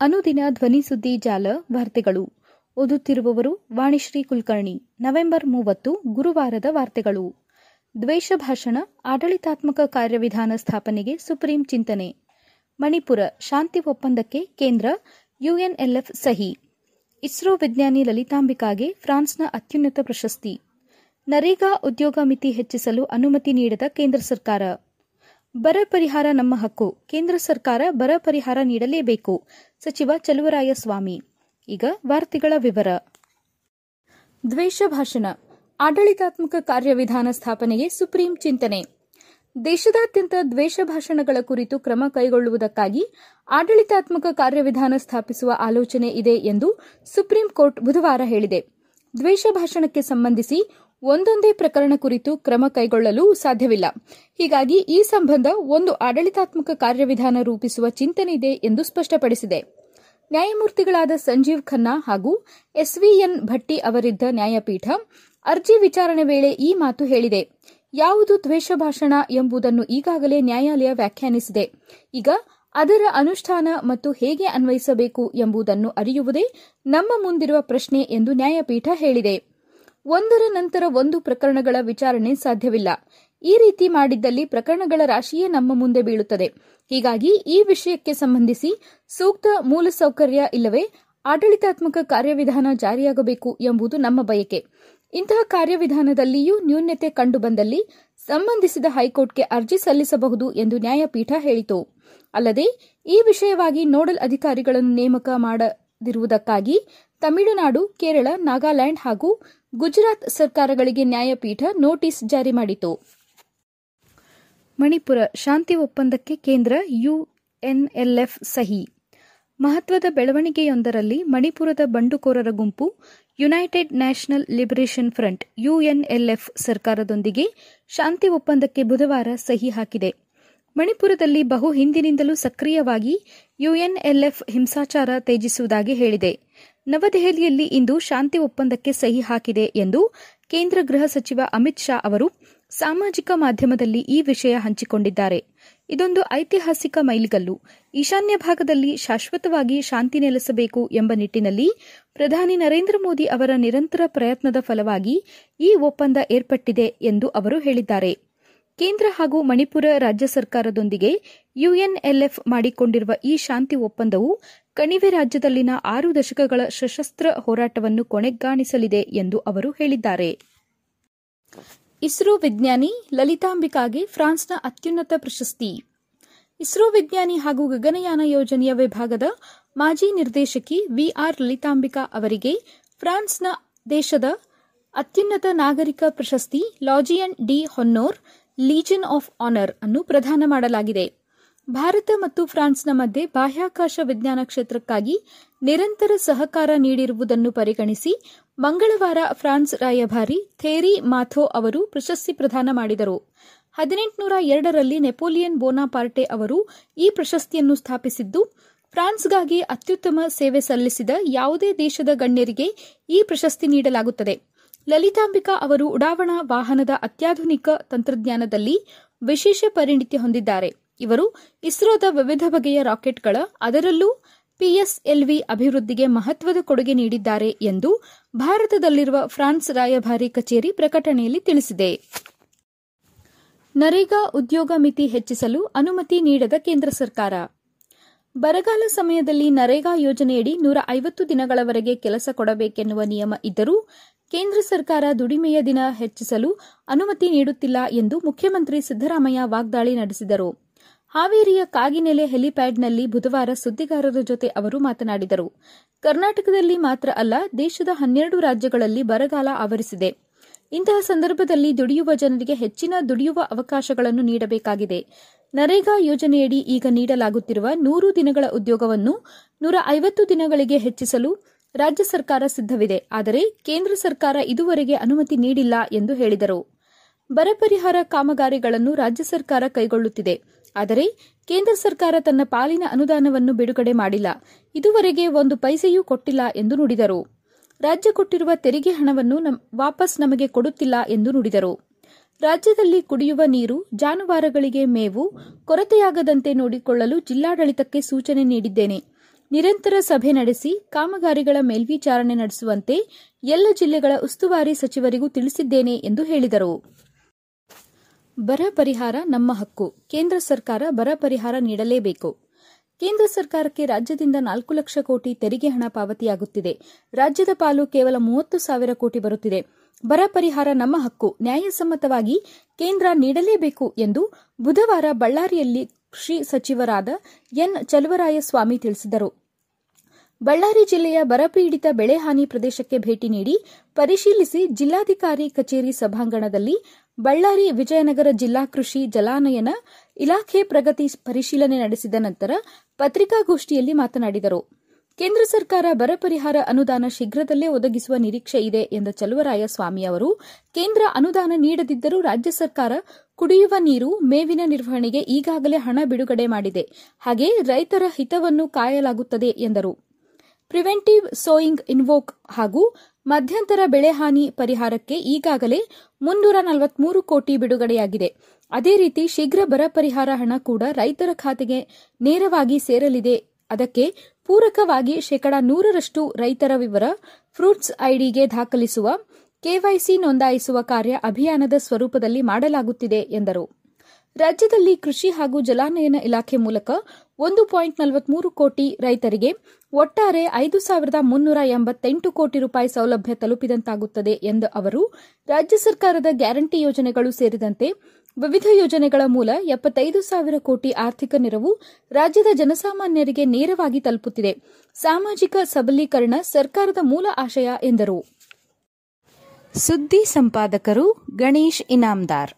ಅನುದಿನ ಧ್ವನಿ ಸುದ್ದಿ ಜಾಲ ವಾರ್ತೆಗಳು. ಓದುತ್ತಿರುವವರು ವಾಣಿಶ್ರೀ ಕುಲಕರ್ಣಿ. ನವೆಂಬರ್ ಮೂವತ್ತು, ಗುರುವಾರದ ವಾರ್ತೆಗಳು. ದ್ವೇಷ ಭಾಷಣ, ಆಡಳಿತಾತ್ಮಕ ಕಾರ್ಯವಿಧಾನ ಸ್ಥಾಪನೆಗೆ ಸುಪ್ರೀಂ ಚಿಂತನೆ. ಮಣಿಪುರ, ಶಾಂತಿ ಒಪ್ಪಂದಕ್ಕೆ ಕೇಂದ್ರ, ಯುಎನ್ಎಲ್ಎಫ್ ಸಹಿ. ಇಸ್ರೋ ವಿಜ್ಞಾನಿ ಲಲಿತಾಂಬಿಕಾಗೆ ಫ್ರಾನ್ಸ್ನ ಅತ್ಯುನ್ನತ ಪ್ರಶಸ್ತಿ. ನರೇಗಾ ಉದ್ಯೋಗ ಮಿತಿ ಹೆಚ್ಚಿಸಲು ಅನುಮತಿ ನೀಡದ ಕೇಂದ್ರ ಸರ್ಕಾರ. ಬರ ಪರಿಹಾರ ನಮ್ಮ ಹಕ್ಕು. ಕೇಂದ್ರ ಸರ್ಕಾರ ಬರ ಪರಿಹಾರ ನೀಡಲೇಬೇಕು. ಸಚಿವ ಚಲುವರಾಯಸ್ವಾಮಿ. ಈಗ ವಾರ್ತೆಗಳ ವಿವರ. ದ್ವೇಷ ಭಾಷಣ. ಆಡಳಿತಾತ್ಮಕ ಕಾರ್ಯವಿಧಾನ ಸ್ಥಾಪನೆಗೆ ಸುಪ್ರೀಂ ಚಿಂತನೆ. ದೇಶದಾದ್ಯಂತ ದ್ವೇಷ ಭಾಷಣಗಳ ಕುರಿತು ಕ್ರಮ ಕೈಗೊಳ್ಳುವುದಕ್ಕಾಗಿ ಆಡಳಿತಾತ್ಮಕ ಕಾರ್ಯವಿಧಾನ ಸ್ಥಾಪಿಸುವ ಆಲೋಚನೆ ಇದೆ ಎಂದು ಸುಪ್ರೀಂ ಕೋರ್ಟ್ ಬುಧವಾರ ಹೇಳಿದೆ. ದ್ವೇಷ ಭಾಷಣಕ್ಕೆ ಸಂಬಂಧಿಸಿ ಒಂದೊಂದೇ ಪ್ರಕರಣ ಕುರಿತು ಕ್ರಮ ಕೈಗೊಳ್ಳಲು ಸಾಧ್ಯವಿಲ್ಲ. ಹೀಗಾಗಿ ಈ ಸಂಬಂಧ ಒಂದು ಆಡಳಿತಾತ್ಮಕ ಕಾರ್ಯವಿಧಾನ ರೂಪಿಸುವ ಚಿಂತನೆ ಇದೆ ಎಂದು ಸ್ಪಷ್ಟಪಡಿಸಿದೆ. ನ್ಯಾಯಮೂರ್ತಿಗಳಾದ ಸಂಜೀವ್ ಖನ್ನಾ ಹಾಗೂ ಎಸ್ವಿಎನ್ ಭಟ್ಟಿ ಅವರಿದ್ದ ನ್ಯಾಯಪೀಠ ಅರ್ಜಿ ವಿಚಾರಣೆ ವೇಳೆ ಈ ಮಾತು ಹೇಳಿದೆ. ಯಾವುದು ದ್ವೇಷ ಭಾಷಣ ಎಂಬುದನ್ನು ಈಗಾಗಲೇ ನ್ಯಾಯಾಲಯ ವ್ಯಾಖ್ಯಾನಿಸಿದೆ. ಈಗ ಅದರ ಅನುಷ್ಠಾನ ಮತ್ತು ಹೇಗೆ ಅನ್ವಯಿಸಬೇಕು ಎಂಬುದನ್ನು ಅರಿಯುವುದೇ ನಮ್ಮ ಮುಂದಿರುವ ಪ್ರಶ್ನೆ ಎಂದು ನ್ಯಾಯಪೀಠ ಹೇಳಿದೆ. ಒಂದರ ನಂತರ ಒಂದು ಪ್ರಕರಣಗಳ ವಿಚಾರಣೆ ಸಾಧ್ಯವಿಲ್ಲ. ಈ ರೀತಿ ಮಾಡಿದ್ದಲ್ಲಿ ಪ್ರಕರಣಗಳ ರಾಶಿಯೇ ನಮ್ಮ ಮುಂದೆ ಬೀಳುತ್ತದೆ. ಹೀಗಾಗಿ ಈ ವಿಷಯಕ್ಕೆ ಸಂಬಂಧಿಸಿ ಸೂಕ್ತ ಮೂಲಸೌಕರ್ಯ ಇಲ್ಲವೇ ಆಡಳಿತಾತ್ಮಕ ಕಾರ್ಯವಿಧಾನ ಜಾರಿಯಾಗಬೇಕು ಎಂಬುದು ನಮ್ಮ ಬಯಕೆ. ಇಂತಹ ಕಾರ್ಯವಿಧಾನದಲ್ಲಿಯೂ ನ್ಯೂನ್ಯತೆ ಕಂಡುಬಂದಲ್ಲಿ ಸಂಬಂಧಿಸಿದ ಹೈಕೋರ್ಟ್ಗೆ ಅರ್ಜಿ ಸಲ್ಲಿಸಬಹುದು ಎಂದು ನ್ಯಾಯಪೀಠ ಹೇಳಿತು. ಅಲ್ಲದೆ ಈ ವಿಷಯವಾಗಿ ನೋಡಲ್ ಅಧಿಕಾರಿಗಳನ್ನು ನೇಮಕ ಮಾಡದಿರುವುದಕ್ಕಾಗಿ ತಮಿಳುನಾಡು, ಕೇರಳ, ನಾಗಾಲ್ಯಾಂಡ್ ಹಾಗೂ ಗುಜರಾತ್ ಸರ್ಕಾರಗಳಿಗೆ ನ್ಯಾಯಪೀಠ ನೋಟಿಸ್ ಜಾರಿ ಮಾಡಿತು. ಮಣಿಪುರ ಶಾಂತಿ ಒಪ್ಪಂದಕ್ಕೆ ಕೇಂದ್ರ ಯುಎನ್ಎಲ್ಎಫ್ ಸಹಿ. ಮಹತ್ವದ ಬೆಳವಣಿಗೆಯೊಂದರಲ್ಲಿ ಮಣಿಪುರದ ಬಂಡುಕೋರರ ಗುಂಪು, United National Liberation Front, UNLF ಸರ್ಕಾರದೊಂದಿಗೆ ಶಾಂತಿ ಒಪ್ಪಂದಕ್ಕೆ ಬುಧವಾರ ಸಹಿ ಹಾಕಿದೆ. ಮಣಿಪುರದಲ್ಲಿ ಬಹು ಹಿಂದಿನಿಂದಲೂ ಸಕ್ರಿಯವಾಗಿ ಯುಎನ್ಎಲ್ಎಫ್ ಹಿಂಸಾಚಾರ ತ್ಯಜಿಸುವುದಾಗಿ ಹೇಳಿದೆ. ನವದೆಹಲಿಯಲ್ಲಿ ಇಂದು ಶಾಂತಿ ಒಪ್ಪಂದಕ್ಕೆ ಸಹಿ ಹಾಕಿದೆ ಎಂದು ಕೇಂದ್ರ ಗೃಹ ಸಚಿವ ಅಮಿತ್ ಶಾ ಅವರು ಸಾಮಾಜಿಕ ಮಾಧ್ಯಮದಲ್ಲಿ ಈ ವಿಷಯ ಹಂಚಿಕೊಂಡಿದ್ದಾರೆ. ಇದೊಂದು ಐತಿಹಾಸಿಕ ಮೈಲಿಗಲ್ಲು. ಈಶಾನ್ಯ ಭಾಗದಲ್ಲಿ ಶಾಶ್ವತವಾಗಿ ಶಾಂತಿ ನೆಲೆಸಬೇಕು ಎಂಬ ನಿಟ್ಟಿನಲ್ಲಿ ಪ್ರಧಾನಿ ನರೇಂದ್ರ ಮೋದಿ ಅವರ ನಿರಂತರ ಪ್ರಯತ್ನದ ಫಲವಾಗಿ ಈ ಒಪ್ಪಂದ ಏರ್ಪಟ್ಟಿದೆ ಎಂದು ಅವರು ಹೇಳಿದ್ದಾರೆ. ಕೇಂದ್ರ ಹಾಗೂ ಮಣಿಪುರ ರಾಜ್ಯ ಸರ್ಕಾರದೊಂದಿಗೆ ಯುಎನ್ಎಲ್ಎಫ್ ಮಾಡಿಕೊಂಡಿರುವ ಈ ಶಾಂತಿ ಒಪ್ಪಂದವು ಕಣಿವೆ ರಾಜ್ಯದಲ್ಲಿನ ಆರು ದಶಕಗಳ ಸಶಸ್ತ್ರ ಹೋರಾಟವನ್ನು ಕೊನೆಗಾಣಿಸಲಿದೆ ಎಂದು ಅವರು ಹೇಳಿದ್ದಾರೆ. ಇಸ್ರೋ ವಿಜ್ಞಾನಿ ಲಲಿತಾಂಬಿಕಾಗೆ ಫ್ರಾನ್ಸ್ನ ಅತ್ಯುನ್ನತ ಪ್ರಶಸ್ತಿ. ಇಸ್ರೋ ವಿಜ್ಞಾನಿ ಹಾಗೂ ಗಗನಯಾನ ಯೋಜನೆಯ ವಿಭಾಗದ ಮಾಜಿ ನಿರ್ದೇಶಕಿ ವಿಆರ್ ಲಲಿತಾಂಬಿಕಾ ಅವರಿಗೆ ಫ್ರಾನ್ಸ್ನ ದೇಶದ ಅತ್ಯುನ್ನತ ನಾಗರಿಕ ಪ್ರಶಸ್ತಿ Legion d' honneur Legion of Honour ಅನ್ನು ಪ್ರದಾನ ಮಾಡಲಾಗಿದೆ. ಭಾರತ ಮತ್ತು ಫ್ರಾನ್ಸ್ನ ಮಧ್ಯೆ ಬಾಹ್ಯಾಕಾಶ ವಿಜ್ಞಾನ ಕ್ಷೇತ್ರಕ್ಕಾಗಿ ನಿರಂತರ ಸಹಕಾರ ನೀಡಿರುವುದನ್ನು ಪರಿಗಣಿಸಿ ಮಂಗಳವಾರ ಫ್ರಾನ್ಸ್ ರಾಯಭಾರಿ ಥೇರಿ ಮಾಥೋ ಅವರು ಪ್ರಶಸ್ತಿ ಪ್ರದಾನ ಮಾಡಿದರು. ಹದಿನೆಂಟುನೂರ ಎರಡರಲ್ಲಿ ನೆಪೋಲಿಯನ್ ಬೋನಾಪಾರ್ಟೆ ಅವರು ಈ ಪ್ರಶಸ್ತಿಯನ್ನು ಸ್ಥಾಪಿಸಿದ್ದು, ಫ್ರಾನ್ಸ್ಗಾಗಿ ಅತ್ಯುತ್ತಮ ಸೇವೆ ಸಲ್ಲಿಸಿದ ಯಾವುದೇ ದೇಶದ ಗಣ್ಯರಿಗೆ ಈ ಪ್ರಶಸ್ತಿ ನೀಡಲಾಗುತ್ತದೆ. ಲಲಿತಾಂಬಿಕಾ ಅವರು ಉಡಾವಣಾ ವಾಹನದ ಅತ್ಯಾಧುನಿಕ ತಂತ್ರಜ್ಞಾನದಲ್ಲಿ ವಿಶೇಷ ಪರಿಣಿತಿ ಹೊಂದಿದ್ದಾರೆ. ಇವರು ಇಸ್ರೋದ ವಿವಿಧ ಬಗೆಯ ರಾಕೆಟ್ಗಳ, ಅದರಲ್ಲೂ ಪಿಎಸ್ಎಲ್ವಿ ಅಭಿವೃದ್ಧಿಗೆ ಮಹತ್ವದ ಕೊಡುಗೆ ನೀಡಿದ್ದಾರೆ ಎಂದು ಭಾರತದಲ್ಲಿರುವ ಫ್ರಾನ್ಸ್ ರಾಯಭಾರಿ ಕಚೇರಿ ಪ್ರಕಟಣೆಯಲ್ಲಿ ತಿಳಿಸಿದೆ. ನರೇಗಾ ಉದ್ಯೋಗ ಮಿತಿ ಹೆಚ್ಚಿಸಲು ಅನುಮತಿ ನೀಡದ ಕೇಂದ್ರ ಸರ್ಕಾರ. ಬರಗಾಲ ಸಮಯದಲ್ಲಿ ನರೇಗಾ ಯೋಜನೆಯಡಿ ನೂರ ಐವತ್ತು ದಿನಗಳವರೆಗೆ ಕೆಲಸ ಕೊಡಬೇಕೆನ್ನುವ ನಿಯಮ ಇದ್ದರೂ ಕೇಂದ್ರ ಸರ್ಕಾರ ದುಡಿಮೆಯ ದಿನ ಹೆಚ್ಚಿಸಲು ಅನುಮತಿ ನೀಡುತ್ತಿಲ್ಲ ಎಂದು ಮುಖ್ಯಮಂತ್ರಿ ಸಿದ್ದರಾಮಯ್ಯ ವಾಗ್ದಾಳಿ ನಡೆಸಿದರು. ಹಾವೇರಿಯ ಕಾಗಿನೆಲೆ ಹೆಲಿಪ್ಯಾಡ್ನಲ್ಲಿ ಬುಧವಾರ ಸುದ್ದಿಗಾರರ ಜೊತೆ ಅವರು ಮಾತನಾಡಿದರು. ಕರ್ನಾಟಕದಲ್ಲಿ ಮಾತ್ರ ಅಲ್ಲ, ದೇಶದ ಹನ್ನೆರಡು ರಾಜ್ಯಗಳಲ್ಲಿ ಬರಗಾಲ ಆವರಿಸಿದೆ. ಇಂತಹ ಸಂದರ್ಭದಲ್ಲಿ ದುಡಿಯುವ ಜನರಿಗೆ ಹೆಚ್ಚಿನ ದುಡಿಯುವ ಅವಕಾಶಗಳನ್ನು ನೀಡಬೇಕಾಗಿದೆ. ನರೇಗಾ ಯೋಜನೆಯಡಿ ಈಗ ನೀಡಲಾಗುತ್ತಿರುವ ನೂರು ದಿನಗಳ ಉದ್ಯೋಗವನ್ನು ನೂರ ಐವತ್ತು ದಿನಗಳಿಗೆ ಹೆಚ್ಚಿಸಲು ರಾಜ್ಯ ಸರ್ಕಾರ ಸಿದ್ಧವಿದೆ. ಆದರೆ ಕೇಂದ್ರ ಸರ್ಕಾರ ಇದುವರೆಗೆ ಅನುಮತಿ ನೀಡಿಲ್ಲ ಎಂದು ಹೇಳಿದರು. ಬರ ಪರಿಹಾರ ಕಾಮಗಾರಿಗಳನ್ನು ರಾಜ್ಯ ಸರ್ಕಾರ ಕೈಗೊಳ್ಳುತ್ತಿದೆ. ಆದರೆ ಕೇಂದ್ರ ಸರ್ಕಾರ ತನ್ನ ಪಾಲಿನ ಅನುದಾನವನ್ನು ಬಿಡುಗಡೆ ಮಾಡಿಲ್ಲ. ಇದುವರೆಗೆ ಒಂದು ಪೈಸೆಯೂ ಕೊಟ್ಟಿಲ್ಲ ಎಂದು ನುಡಿದರು. ರಾಜ್ಯ ಕೊಟ್ಟಿರುವ ತೆರಿಗೆ ಹಣವನ್ನು ವಾಪಸ್ ನಮಗೆ ಕೊಡುತ್ತಿಲ್ಲ ಎಂದು ನುಡಿದರು. ರಾಜ್ಯದಲ್ಲಿ ಕುಡಿಯುವ ನೀರು, ಜಾನುವಾರುಗಳಿಗೆ ಮೇವು, ಕೊರತೆಯಾಗದಂತೆ ನೋಡಿಕೊಳ್ಳಲು ಜಿಲ್ಲಾಡಳಿತಕ್ಕೆ ಸೂಚನೆ ನೀಡಿದ್ದೇನೆ. ನಿರಂತರ ಸಭೆ ನಡೆಸಿ ಕಾಮಗಾರಿಗಳ ಮೇಲ್ವಿಚಾರಣೆ ನಡೆಸುವಂತೆ ಎಲ್ಲ ಜಿಲ್ಲೆಗಳ ಉಸ್ತುವಾರಿ ಸಚಿವರಿಗೂ ತಿಳಿಸಿದ್ದೇನೆ ಎಂದು ಹೇಳಿದರು. ಬರ ಪರಿಹಾರ ನಮ್ಮ ಹಕ್ಕು. ಕೇಂದ್ರ ಸರ್ಕಾರ ಬರ ಪರಿಹಾರ ನೀಡಲೇಬೇಕು. ಕೇಂದ್ರ ಸರ್ಕಾರಕ್ಕೆ ರಾಜ್ಯದಿಂದ ನಾಲ್ಕು ಲಕ್ಷ ಕೋಟಿ ತೆರಿಗೆ ಹಣ ಪಾವತಿಯಾಗುತ್ತಿದೆ. ರಾಜ್ಯದ ಪಾಲು ಕೇವಲ ಮೂವತ್ತು ಸಾವಿರ ಕೋಟಿ ಬರುತ್ತಿದೆ. ಬರ ಪರಿಹಾರ ನಮ್ಮ ಹಕ್ಕು. ನ್ಯಾಯಸಮ್ಮತವಾಗಿ ಕೇಂದ್ರ ನೀಡಲೇಬೇಕು ಎಂದು ಬುಧವಾರ ಬಳ್ಳಾರಿಯಲ್ಲಿ ಕೃಷಿ ಸಚಿವರಾದ ಎನ್ ಚಲುವರಾಯಸ್ವಾಮಿ ತಿಳಿಸಿದರು. ಬಳ್ಳಾರಿ ಜಿಲ್ಲೆಯ ಬರಪೀಡಿತ ಬೆಳೆಹಾನಿ ಪ್ರದೇಶಕ್ಕೆ ಭೇಟಿ ನೀಡಿ ಪರಿಶೀಲಿಸಿ ಜಿಲ್ಲಾಧಿಕಾರಿ ಕಚೇರಿ ಸಭಾಂಗಣದಲ್ಲಿ ಬಳ್ಳಾರಿ ವಿಜಯನಗರ ಜಿಲ್ಲಾ ಕೃಷಿ ಜಲಾನಯನ ಇಲಾಖೆ ಪ್ರಗತಿ ಪರಿಶೀಲನೆ ನಡೆಸಿದ ನಂತರ ಪತ್ರಿಕಾಗೋಷ್ಠಿಯಲ್ಲಿ ಮಾತನಾಡಿದರು. ಕೇಂದ್ರ ಸರ್ಕಾರ ಬರ ಪರಿಹಾರ ಅನುದಾನ ಶೀಘ್ರದಲ್ಲೇ ಒದಗಿಸುವ ನಿರೀಕ್ಷೆ ಇದೆ ಎಂದ ಚಲುವರಾಯಸ್ವಾಮಿ ಅವರು, ಕೇಂದ್ರ ಅನುದಾನ ನೀಡದಿದ್ದರೂ ರಾಜ್ಯ ಸರ್ಕಾರ ಕುಡಿಯುವ ನೀರು, ಮೇವಿನ ನಿರ್ವಹಣೆಗೆ ಈಗಾಗಲೇ ಹಣ ಬಿಡುಗಡೆ ಮಾಡಿದೆ. ಹಾಗೆ ರೈತರ ಹಿತವನ್ನು ಕಾಯಲಾಗುತ್ತದೆ ಎಂದರು. ಪ್ರಿವೆಂಟಿವ್ ಸೋಯಿಂಗ್ ಇನ್ವೋಕ್ ಹಾಗೂ ಮಧ್ಯಂತರ ಬೆಳೆ ಹಾನಿ ಪರಿಹಾರಕ್ಕೆ ಈಗಾಗಲೇ ಮುನ್ನೂರ ನಲವತ್ಮೂರು ಕೋಟಿ ಬಿಡುಗಡೆಯಾಗಿದೆ. ಅದೇ ರೀತಿ ಶೀಘ್ರ ಬರ ಪರಿಹಾರ ಹಣ ಕೂಡ ರೈತರ ಖಾತೆಗೆ ನೇರವಾಗಿ ಸೇರಲಿದೆ. ಅದಕ್ಕೆ ಪೂರಕವಾಗಿ ಶೇಕಡಾ ನೂರರಷ್ಟು ರೈತರ ವಿವರ ಫ್ರೂಟ್ಸ್ ಐಡಿಗೆ ದಾಖಲಿಸುವ ಕೆವೈಸಿ ನೋಂದಾಯಿಸುವ ಕಾರ್ಯ ಅಭಿಯಾನದ ಸ್ವರೂಪದಲ್ಲಿ ಮಾಡಲಾಗುತ್ತಿದೆ ಎಂದರು. ರಾಜ್ಯದಲ್ಲಿ ಕೃಷಿ ಹಾಗೂ ಜಲಾನಯನ ಇಲಾಖೆ ಮೂಲಕ ಒಂದು ಪಾಯಿಂಟ್ ನಲವತ್ಮೂರು ಕೋಟಿ ರೈತರಿಗೆ ಒಟ್ಟಾರೆ ಐದು ಸಾವಿರದ ಮುನ್ನೂರ ಎಂಬತ್ತೆಂಟು ಕೋಟಿ ರೂಪಾಯಿ ಸೌಲಭ್ಯ ತಲುಪಿದಂತಾಗುತ್ತದೆ ಎಂದ ಅವರು ರಾಜ್ಯ ಸರ್ಕಾರದ ಗ್ಯಾರಂಟಿ ಯೋಜನೆಗಳು ಸೇರಿದಂತೆ ವಿವಿಧ ಯೋಜನೆಗಳ ಮೂಲ ಎಪ್ಪತ್ತೈದು ಸಾವಿರ ಕೋಟಿ ಆರ್ಥಿಕ ನೆರವು ರಾಜ್ಯದ ಜನಸಾಮಾನ್ಯರಿಗೆ ನೇರವಾಗಿ ತಲುಪುತ್ತಿದೆ. ಸಾಮಾಜಿಕ ಸಬಲೀಕರಣ ಸರ್ಕಾರದ ಮೂಲ ಆಶಯ ಎಂದರು. ಸುದ್ದಿ ಸಂಪಾದಕರು ಗಣೇಶ್ ಇನಾಮ್ದಾರ್.